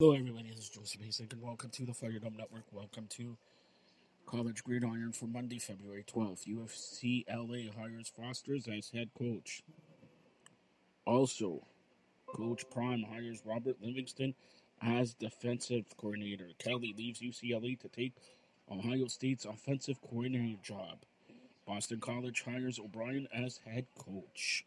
Hello, everybody. This is Joseph Basic, and welcome to the FiredUp Network. Welcome to College Gridiron for Monday, February 12th. UCLA hires Fosters as head coach. Also, Coach Prime hires Robert Livingston as defensive coordinator. Kelly leaves UCLA to take Ohio State's offensive coordinator job. Boston College hires O'Brien as head coach.